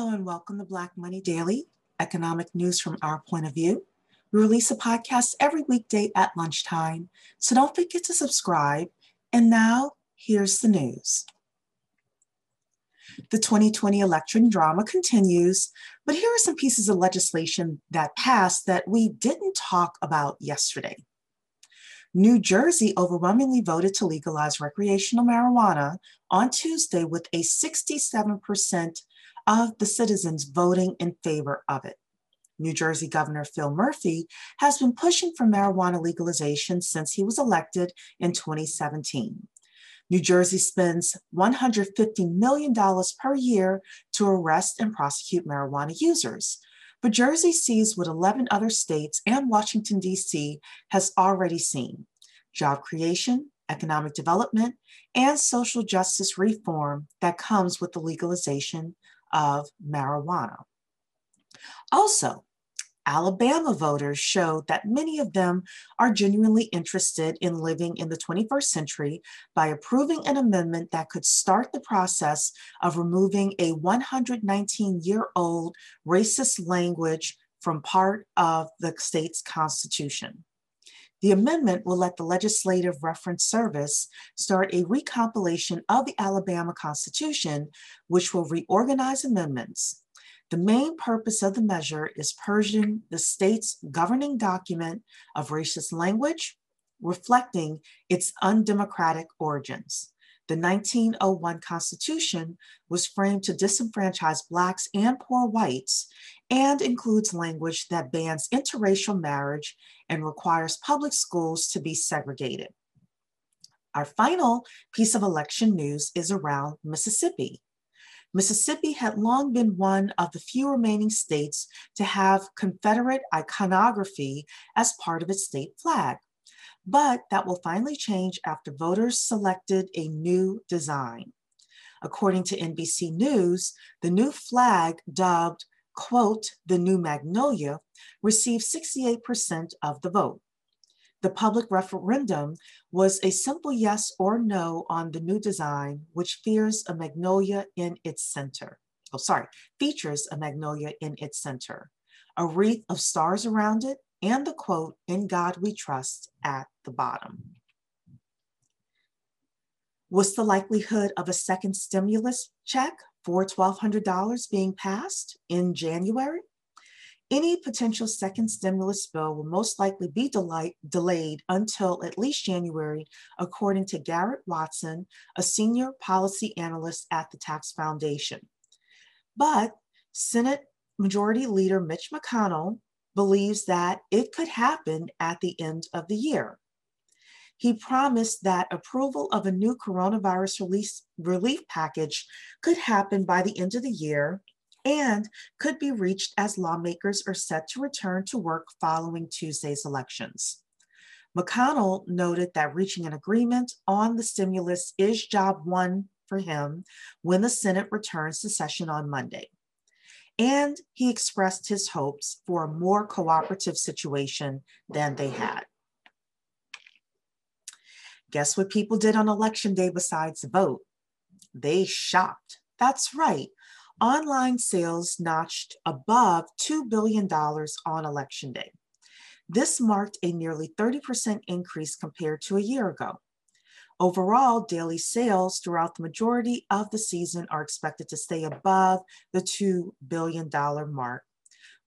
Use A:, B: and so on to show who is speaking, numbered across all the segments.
A: Hello and welcome to Black Money Daily, economic news from our point of view. We release a podcast every weekday at lunchtime, so don't forget to subscribe. And now, here's the news. The 2020 election drama continues, but here are some pieces of legislation that passed that we didn't talk about yesterday. New Jersey overwhelmingly voted to legalize recreational marijuana on Tuesday with a 67% of the citizens voting in favor of it. New Jersey Governor Phil Murphy has been pushing for marijuana legalization since he was elected in 2017. New Jersey spends $150 million per year to arrest and prosecute marijuana users. But Jersey sees what 11 other states and Washington, D.C. has already seen job creation, economic development, and social justice reform that comes with the legalization of marijuana. Also, Alabama voters showed that many of them are genuinely interested in living in the 21st century by approving an amendment that could start the process of removing a 119 year old racist language from part of the state's constitution. The amendment will let the Legislative Reference Service start a recompilation of the Alabama Constitution, which will reorganize amendments. The main purpose of the measure is purging the state's governing document of racist language, reflecting its undemocratic origins. The 1901 Constitution was framed to disenfranchise Blacks and poor whites and includes language that bans interracial marriage and requires public schools to be segregated. Our final piece of election news is around Mississippi. Mississippi had long been one of the few remaining states to have Confederate iconography as part of its state flag. But that will finally change after voters selected a new design. According to NBC News, the new flag, dubbed quote, the new Magnolia, received 68% of the vote. The public referendum was a simple yes or no on the new design, which fears a magnolia in its center. Oh, sorry, features a magnolia in its center, a wreath of stars around it, and the quote, In God we trust, at the bottom. What's the likelihood of a second stimulus check for $1,200 being passed in January? Any potential second stimulus bill will most likely be delay delayed until at least January, according to Garrett Watson, a senior policy analyst at the Tax Foundation. But Senate Majority Leader Mitch McConnell believes that it could happen at the end of the year. He promised that approval of a new coronavirus release, relief package could happen by the end of the year and could be reached as lawmakers are set to return to work following Tuesday's elections. McConnell noted that reaching an agreement on the stimulus is job one for him when the Senate returns to session on Monday. And he expressed his hopes for a more cooperative situation than they had. Guess what people did on election day besides vote? They shopped. That's right. Online sales notched above $2 billion on election day. This marked a nearly 30% increase compared to a year ago. Overall, daily sales throughout the majority of the season are expected to stay above the $2 billion mark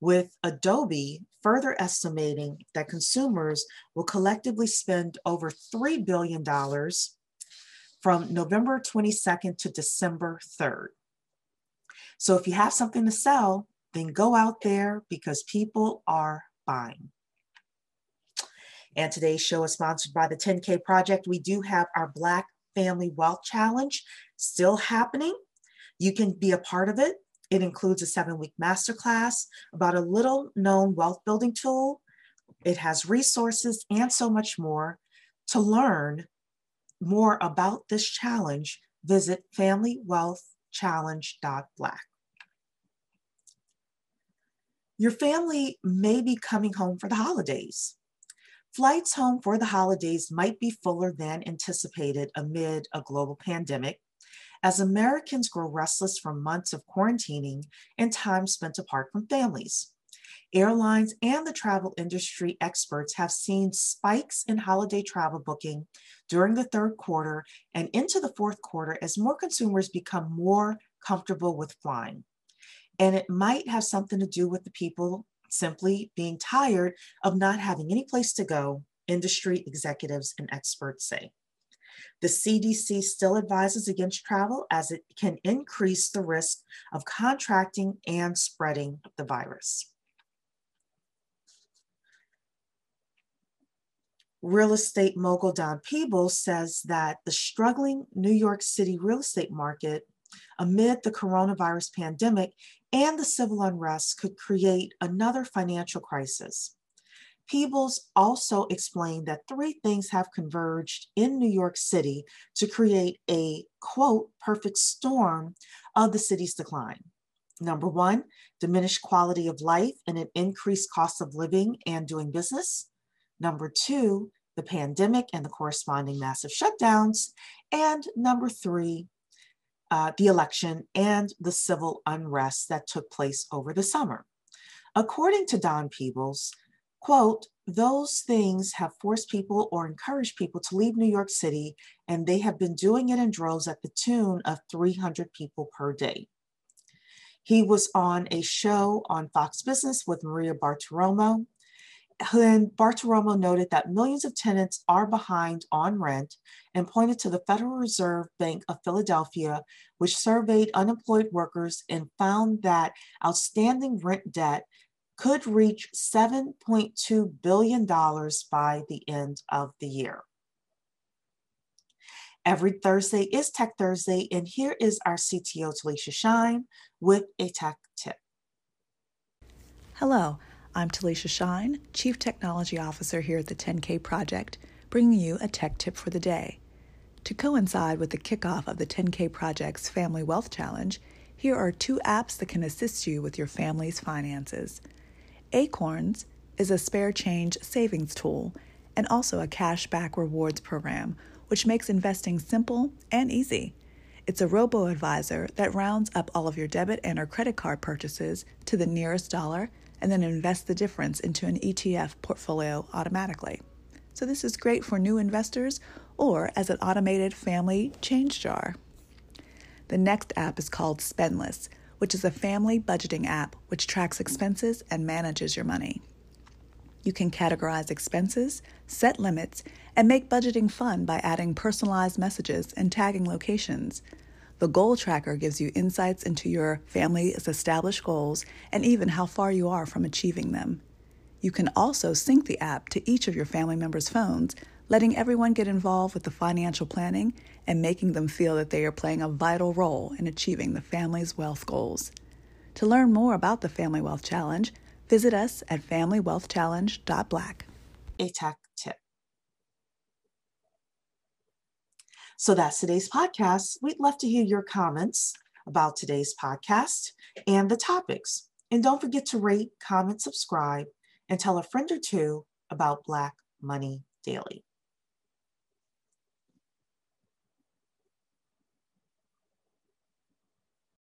A: with Adobe further estimating that consumers will collectively spend over $3 billion from November 22nd to December 3rd. So if you have something to sell, then go out there because people are buying. And today's show is sponsored by the 10K Project. We do have our Black Family Wealth Challenge still happening. You can be a part of it it includes a seven week masterclass about a little known wealth building tool. It has resources and so much more. To learn more about this challenge, visit familywealthchallenge.black. Your family may be coming home for the holidays. Flights home for the holidays might be fuller than anticipated amid a global pandemic as Americans grow restless from months of quarantining and time spent apart from families. Airlines and the travel industry experts have seen spikes in holiday travel booking during the third quarter and into the fourth quarter as more consumers become more comfortable with flying. And it might have something to do with the people simply being tired of not having any place to go, industry executives and experts say. The CDC still advises against travel as it can increase the risk of contracting and spreading the virus. real estate mogul Don Peebles says that the struggling New York City real estate market amid the coronavirus pandemic and the civil unrest could create another financial crisis. Peebles also explained that three things have converged in New York City to create a quote, perfect storm of the city's decline. Number one, diminished quality of life and an increased cost of living and doing business. Number two, the pandemic and the corresponding massive shutdowns. And number three, uh, the election and the civil unrest that took place over the summer. According to Don Peebles, quote, those things have forced people or encouraged people to leave New York City, and they have been doing it in droves at the tune of 300 people per day. He was on a show on Fox Business with Maria Bartiromo, when Bartiromo noted that millions of tenants are behind on rent and pointed to the Federal Reserve Bank of Philadelphia, which surveyed unemployed workers and found that outstanding rent debt could reach $7.2 billion by the end of the year. Every Thursday is Tech Thursday, and here is our CTO, Talisha Shine, with a tech tip.
B: Hello. I'm Talisha Shine, Chief Technology Officer here at the 10K Project, bringing you a tech tip for the day. To coincide with the kickoff of the 10K Project's Family Wealth Challenge, here are two apps that can assist you with your family's finances. Acorns is a spare change savings tool and also a cashback rewards program, which makes investing simple and easy. It's a robo advisor that rounds up all of your debit and or credit card purchases to the nearest dollar and then invests the difference into an ETF portfolio automatically. So, this is great for new investors or as an automated family change jar. The next app is called Spendless, which is a family budgeting app which tracks expenses and manages your money. You can categorize expenses, set limits, and make budgeting fun by adding personalized messages and tagging locations. The Goal Tracker gives you insights into your family's established goals and even how far you are from achieving them. You can also sync the app to each of your family members' phones, letting everyone get involved with the financial planning and making them feel that they are playing a vital role in achieving the family's wealth goals. To learn more about the Family Wealth Challenge, visit us at familywealthchallenge.black.
A: A tech tip. So that's today's podcast. We'd love to hear your comments about today's podcast and the topics. And don't forget to rate, comment, subscribe, and tell a friend or two about Black Money Daily.